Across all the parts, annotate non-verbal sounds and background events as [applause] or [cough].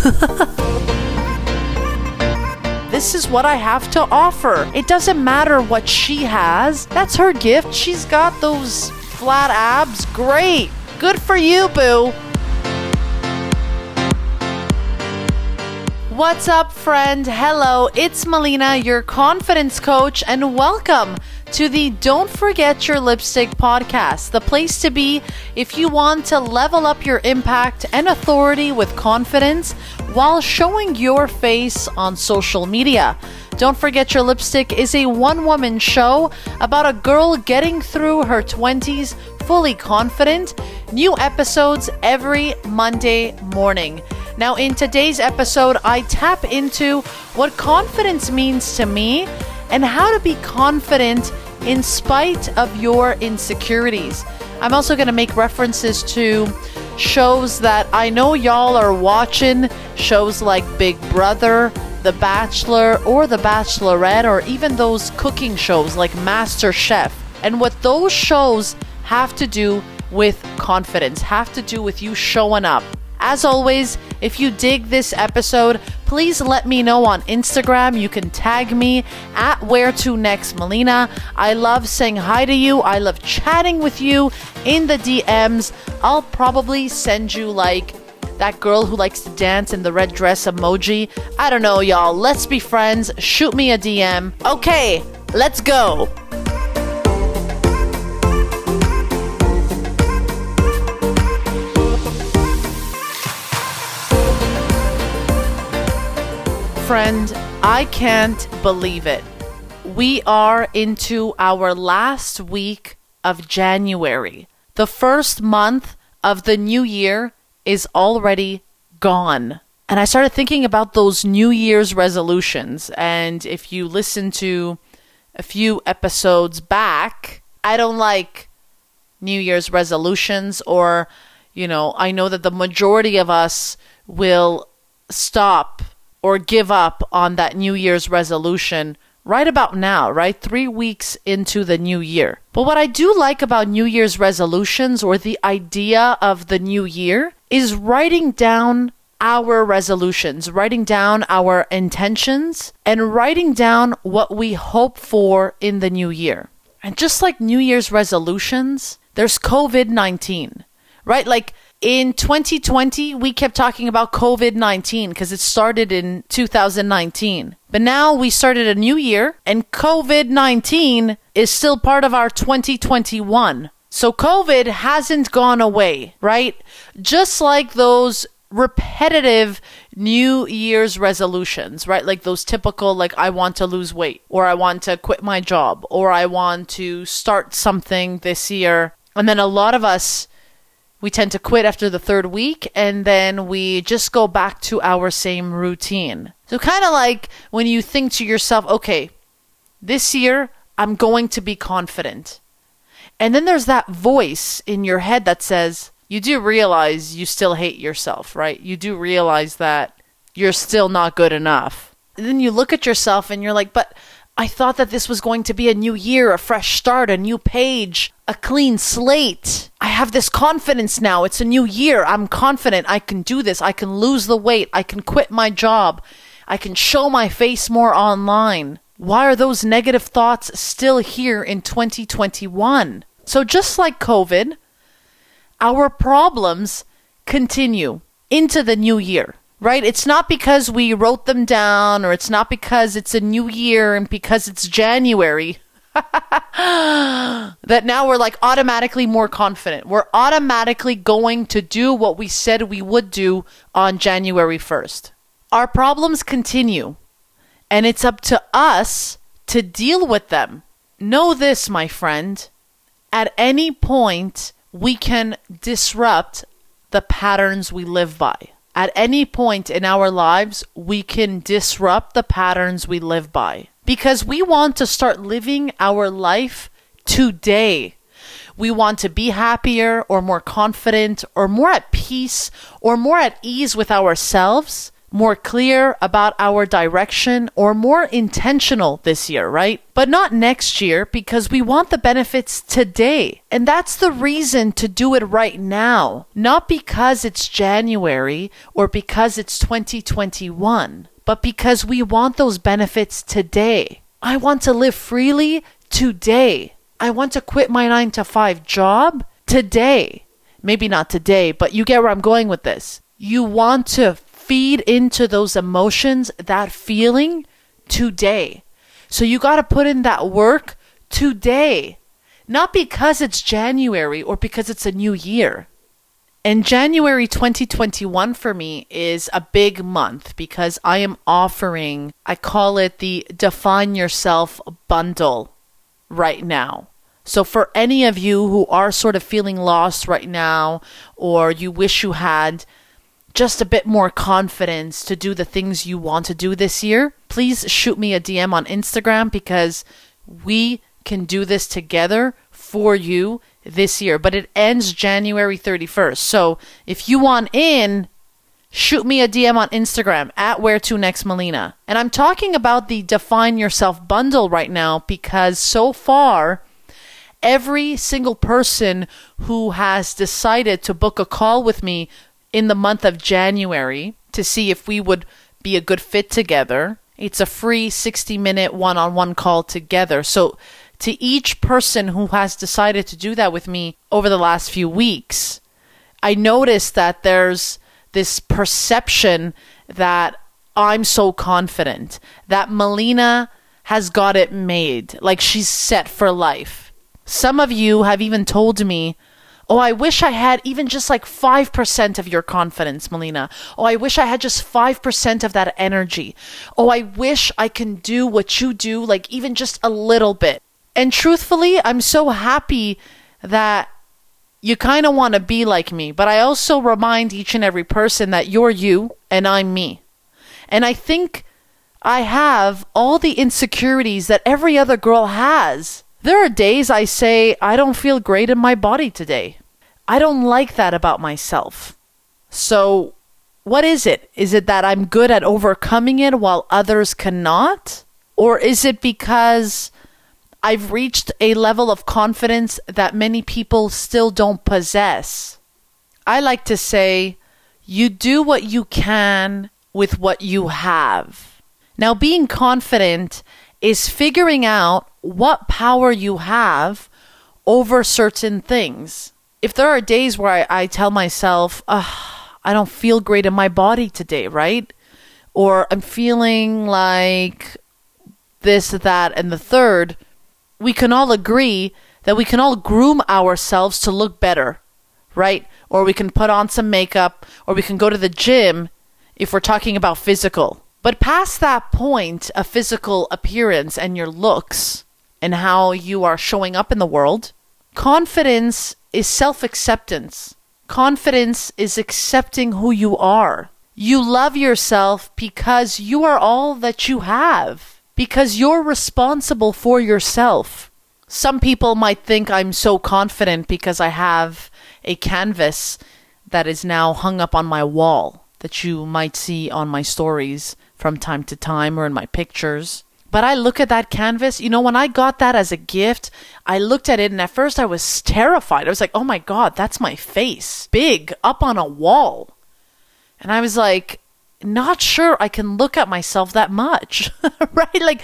[laughs] this is what I have to offer. It doesn't matter what she has. That's her gift. She's got those flat abs. Great. Good for you, boo. What's up, friend? Hello, it's Melina, your confidence coach, and welcome to the Don't Forget Your Lipstick podcast, the place to be if you want to level up your impact and authority with confidence while showing your face on social media. Don't Forget Your Lipstick is a one woman show about a girl getting through her 20s fully confident. New episodes every Monday morning. Now, in today's episode, I tap into what confidence means to me and how to be confident in spite of your insecurities. I'm also going to make references to shows that I know y'all are watching, shows like Big Brother, The Bachelor, or The Bachelorette, or even those cooking shows like Master Chef, and what those shows have to do with confidence, have to do with you showing up. As always, if you dig this episode, please let me know on Instagram. You can tag me at where to next Melina. I love saying hi to you. I love chatting with you in the DMs. I'll probably send you like that girl who likes to dance in the red dress emoji. I don't know, y'all. Let's be friends. Shoot me a DM. Okay, let's go. Friend, I can't believe it. We are into our last week of January. The first month of the new year is already gone. And I started thinking about those New Year's resolutions. And if you listen to a few episodes back, I don't like New Year's resolutions, or, you know, I know that the majority of us will stop or give up on that New Year's resolution right about now, right? Three weeks into the new year. But what I do like about New Year's resolutions or the idea of the new year is writing down our resolutions, writing down our intentions, and writing down what we hope for in the new year. And just like New Year's resolutions, there's COVID 19, right? Like, in 2020, we kept talking about COVID 19 because it started in 2019. But now we started a new year, and COVID 19 is still part of our 2021. So COVID hasn't gone away, right? Just like those repetitive New Year's resolutions, right? Like those typical, like, I want to lose weight, or I want to quit my job, or I want to start something this year. And then a lot of us we tend to quit after the third week and then we just go back to our same routine. So, kind of like when you think to yourself, okay, this year I'm going to be confident. And then there's that voice in your head that says, you do realize you still hate yourself, right? You do realize that you're still not good enough. And then you look at yourself and you're like, but I thought that this was going to be a new year, a fresh start, a new page, a clean slate. I have this confidence now. It's a new year. I'm confident I can do this. I can lose the weight. I can quit my job. I can show my face more online. Why are those negative thoughts still here in 2021? So, just like COVID, our problems continue into the new year right? It's not because we wrote them down or it's not because it's a new year and because it's January [laughs] that now we're like automatically more confident. We're automatically going to do what we said we would do on January 1st. Our problems continue, and it's up to us to deal with them. Know this, my friend. At any point, we can disrupt the patterns we live by. At any point in our lives, we can disrupt the patterns we live by because we want to start living our life today. We want to be happier or more confident or more at peace or more at ease with ourselves more clear about our direction or more intentional this year, right? But not next year because we want the benefits today. And that's the reason to do it right now, not because it's January or because it's 2021, but because we want those benefits today. I want to live freely today. I want to quit my nine to five job today. Maybe not today, but you get where I'm going with this. You want to feed into those emotions, that feeling today. So you got to put in that work today, not because it's January or because it's a new year. And January 2021 for me is a big month because I am offering, I call it the Define Yourself bundle right now. So, for any of you who are sort of feeling lost right now, or you wish you had just a bit more confidence to do the things you want to do this year, please shoot me a DM on Instagram because we can do this together for you this year. But it ends January 31st. So if you want in, shoot me a DM on Instagram at where to next Melina. And I'm talking about the Define Yourself bundle right now because so far, every single person who has decided to book a call with me in the month of January to see if we would be a good fit together. It's a free 60 minute one on one call together. So, to each person who has decided to do that with me over the last few weeks, I noticed that there's this perception that I'm so confident, that Melina has got it made, like she's set for life. Some of you have even told me Oh, I wish I had even just like 5% of your confidence, Melina. Oh, I wish I had just 5% of that energy. Oh, I wish I can do what you do, like even just a little bit. And truthfully, I'm so happy that you kind of want to be like me, but I also remind each and every person that you're you and I'm me. And I think I have all the insecurities that every other girl has. There are days I say, I don't feel great in my body today. I don't like that about myself. So, what is it? Is it that I'm good at overcoming it while others cannot? Or is it because I've reached a level of confidence that many people still don't possess? I like to say, you do what you can with what you have. Now, being confident is figuring out what power you have over certain things if there are days where I, I tell myself, I don't feel great in my body today, right? Or I'm feeling like this, that, and the third, we can all agree that we can all groom ourselves to look better, right? Or we can put on some makeup, or we can go to the gym if we're talking about physical. But past that point of physical appearance and your looks and how you are showing up in the world, confidence is self acceptance. Confidence is accepting who you are. You love yourself because you are all that you have, because you're responsible for yourself. Some people might think I'm so confident because I have a canvas that is now hung up on my wall that you might see on my stories from time to time or in my pictures. But I look at that canvas, you know, when I got that as a gift, I looked at it and at first I was terrified. I was like, oh my God, that's my face, big, up on a wall. And I was like, not sure I can look at myself that much, [laughs] right? Like,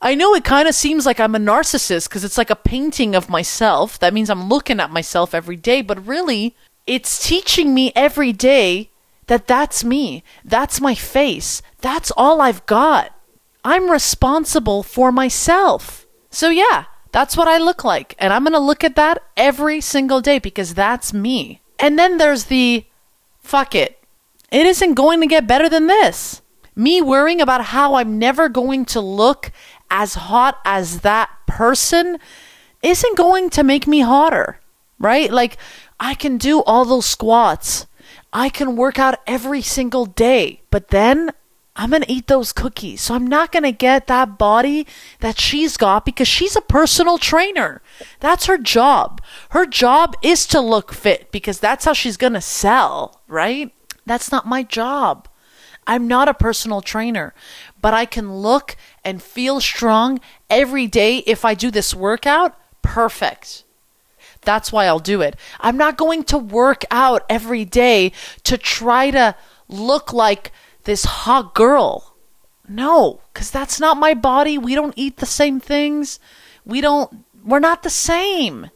I know it kind of seems like I'm a narcissist because it's like a painting of myself. That means I'm looking at myself every day, but really, it's teaching me every day that that's me. That's my face. That's all I've got. I'm responsible for myself. So, yeah, that's what I look like. And I'm going to look at that every single day because that's me. And then there's the fuck it. It isn't going to get better than this. Me worrying about how I'm never going to look as hot as that person isn't going to make me hotter, right? Like, I can do all those squats. I can work out every single day, but then I'm going to eat those cookies. So I'm not going to get that body that she's got because she's a personal trainer. That's her job. Her job is to look fit because that's how she's going to sell, right? That's not my job. I'm not a personal trainer, but I can look and feel strong every day if I do this workout. Perfect. That's why I'll do it. I'm not going to work out every day to try to look like this hot girl. No, because that's not my body. We don't eat the same things. We don't, we're not the same.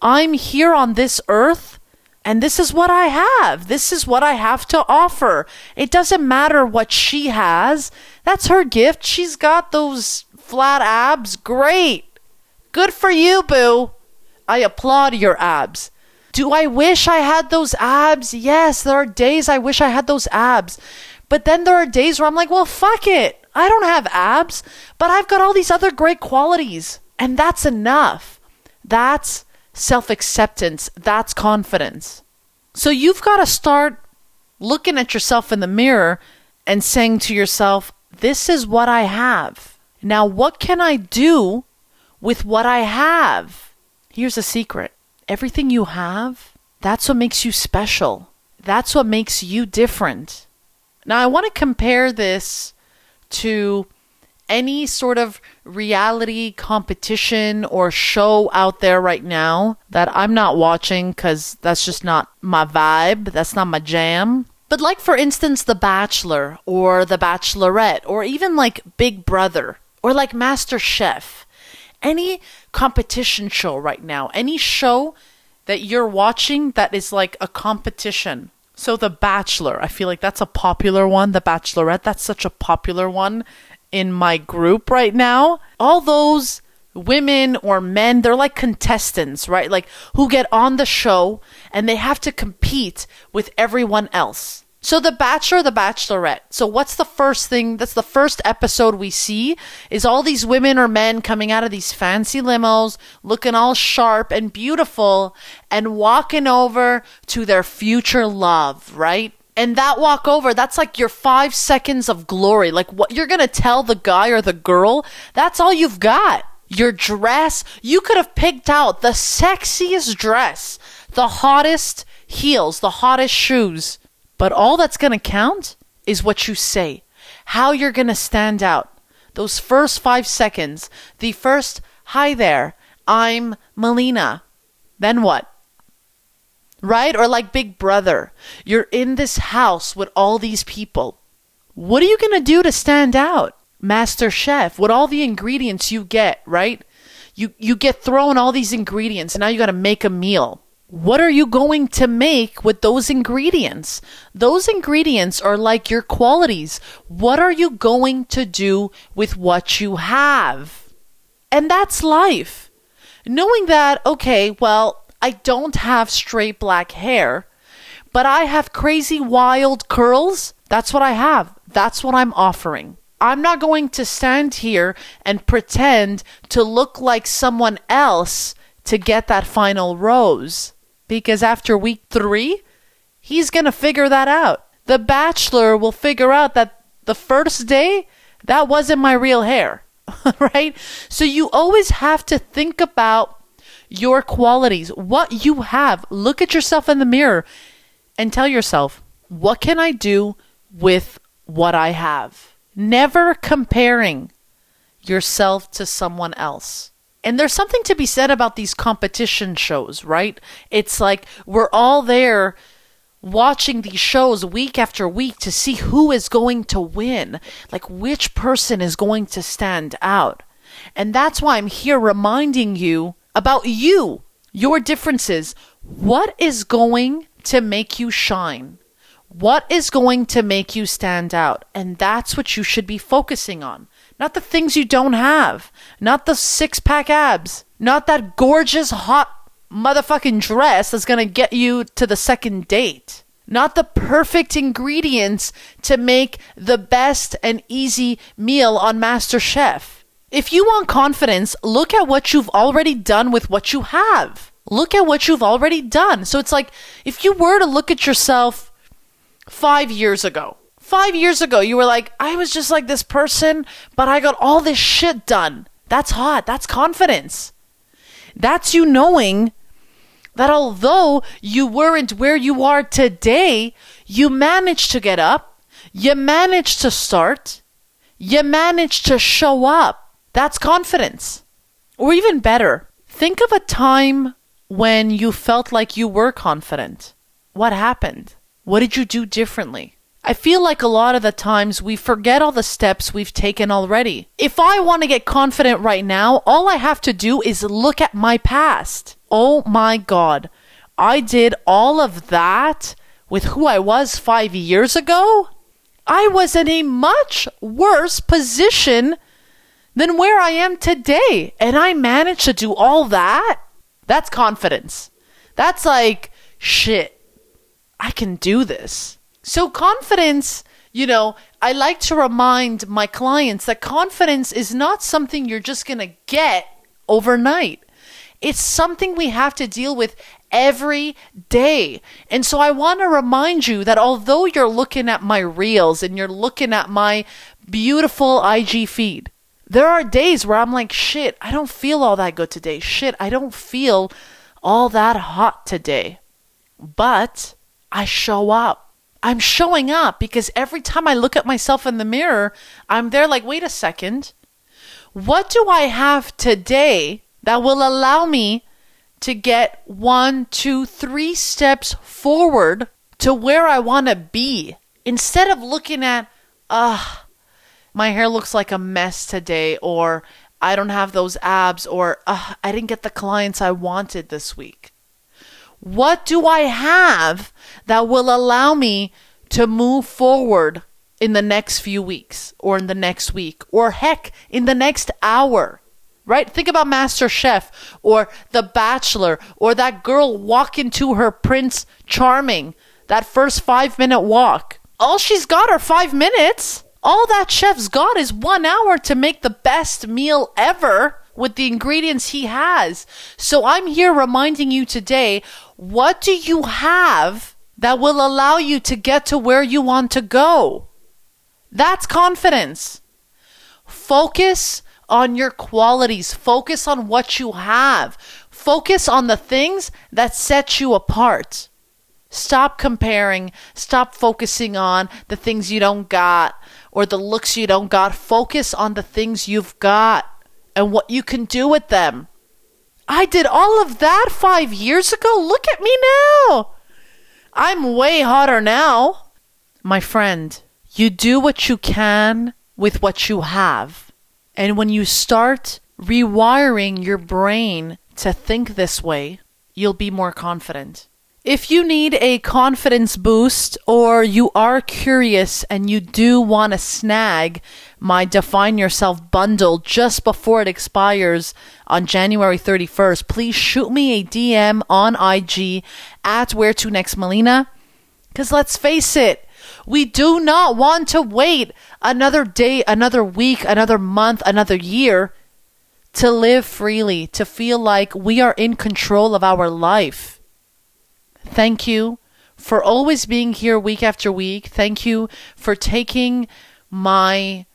I'm here on this earth and this is what I have. This is what I have to offer. It doesn't matter what she has. That's her gift. She's got those flat abs. Great. Good for you, boo. I applaud your abs. Do I wish I had those abs? Yes, there are days I wish I had those abs. But then there are days where I'm like, well, fuck it. I don't have abs, but I've got all these other great qualities. And that's enough. That's self acceptance. That's confidence. So you've got to start looking at yourself in the mirror and saying to yourself, this is what I have. Now, what can I do with what I have? Here's a secret everything you have, that's what makes you special. That's what makes you different. Now, I want to compare this to any sort of reality competition or show out there right now that I'm not watching because that's just not my vibe. That's not my jam. But, like, for instance, The Bachelor or The Bachelorette or even like Big Brother or like Master Chef, any competition show right now, any show that you're watching that is like a competition. So, The Bachelor, I feel like that's a popular one. The Bachelorette, that's such a popular one in my group right now, all those women or men, they're like contestants, right? Like who get on the show and they have to compete with everyone else. So the bachelor, the bachelorette. So what's the first thing? That's the first episode we see is all these women or men coming out of these fancy limos, looking all sharp and beautiful and walking over to their future love, right? and that walk over, that's like your five seconds of glory. Like what you're going to tell the guy or the girl, that's all you've got. Your dress, you could have picked out the sexiest dress, the hottest heels, the hottest shoes. But all that's going to count is what you say, how you're going to stand out. Those first five seconds, the first, hi there, I'm Melina. Then what? right? Or like Big Brother. You're in this house with all these people. What are you going to do to stand out? Master Chef, with all the ingredients you get, right? You you get thrown all these ingredients and now you got to make a meal. What are you going to make with those ingredients? Those ingredients are like your qualities. What are you going to do with what you have? And that's life. Knowing that, okay, well, I don't have straight black hair, but I have crazy wild curls. That's what I have. That's what I'm offering. I'm not going to stand here and pretend to look like someone else to get that final rose. Because after week three, he's going to figure that out. The bachelor will figure out that the first day, that wasn't my real hair. [laughs] right? So you always have to think about your qualities, what you have. Look at yourself in the mirror and tell yourself, what can I do with what I have? Never comparing yourself to someone else. And there's something to be said about these competition shows, right? It's like we're all there watching these shows week after week to see who is going to win, like which person is going to stand out. And that's why I'm here reminding you about you, your differences. What is going to make you shine? What is going to make you stand out? And that's what you should be focusing on. Not the things you don't have, not the six pack abs, not that gorgeous, hot motherfucking dress that's going to get you to the second date. Not the perfect ingredients to make the best and easy meal on Master Chef if you want confidence, look at what you've already done with what you have. Look at what you've already done. So it's like if you were to look at yourself five years ago, five years ago, you were like, I was just like this person, but I got all this shit done. That's hot. That's confidence. That's you knowing that although you weren't where you are today, you managed to get up, You managed to start. You managed to show up. That's confidence. Or even better, think of a time when you felt like you were confident. What happened? What did you do differently? I feel like a lot of the times we forget all the steps we've taken already. If I want to get confident right now, all I have to do is look at my past. Oh my God. I did all of that with who I was five years ago? I was in a much worse position than where I am today. And I managed to do all that. That's confidence. That's like, shit, I can do this. So, confidence, you know, I like to remind my clients that confidence is not something you're just going to get overnight. It's something we have to deal with every day. And so I want to remind you that although you're looking at my reels and you're looking at my beautiful IG feed, there are days where I'm like, shit, I don't feel all that good today. Shit, I don't feel all that hot today. But I show up. I'm showing up because every time I look at myself in the mirror, I'm there like, wait a second. What do I have today that will allow me to get one, two, three steps forward to where I want to be instead of looking at, ah, uh, my hair looks like a mess today, or I don't have those abs, or uh, I didn't get the clients I wanted this week. What do I have that will allow me to move forward in the next few weeks, or in the next week, or heck, in the next hour? right? Think about Master Chef or The Bachelor or that girl walking to her Prince Charming, that first five minute walk. All she's got are five minutes. All that chef's got is one hour to make the best meal ever with the ingredients he has. So I'm here reminding you today what do you have that will allow you to get to where you want to go? That's confidence. Focus on your qualities. Focus on what you have. Focus on the things that set you apart. Stop comparing. Stop focusing on the things you don't got or the looks you don't got. Focus on the things you've got and what you can do with them. I did all of that five years ago. Look at me now. I'm way hotter now. My friend, you do what you can with what you have. And when you start rewiring your brain to think this way, you'll be more confident. If you need a confidence boost or you are curious and you do want to snag my Define Yourself bundle just before it expires on January 31st, please shoot me a DM on IG at Where to Next Melina. Because let's face it, we do not want to wait another day, another week, another month, another year to live freely, to feel like we are in control of our life. Thank you for always being here week after week. Thank you for taking my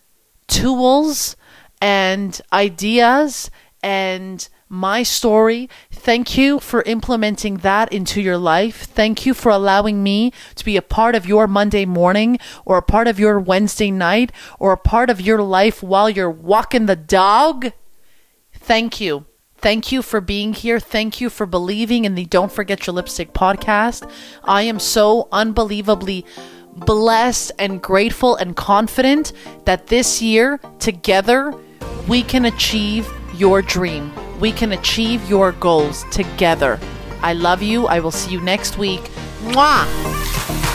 tools and ideas and my story. Thank you for implementing that into your life. Thank you for allowing me to be a part of your Monday morning or a part of your Wednesday night or a part of your life while you're walking the dog. Thank you. Thank you for being here. Thank you for believing in the Don't Forget Your Lipstick podcast. I am so unbelievably blessed and grateful and confident that this year, together, we can achieve your dream we can achieve your goals together. I love you. I will see you next week. Mwah!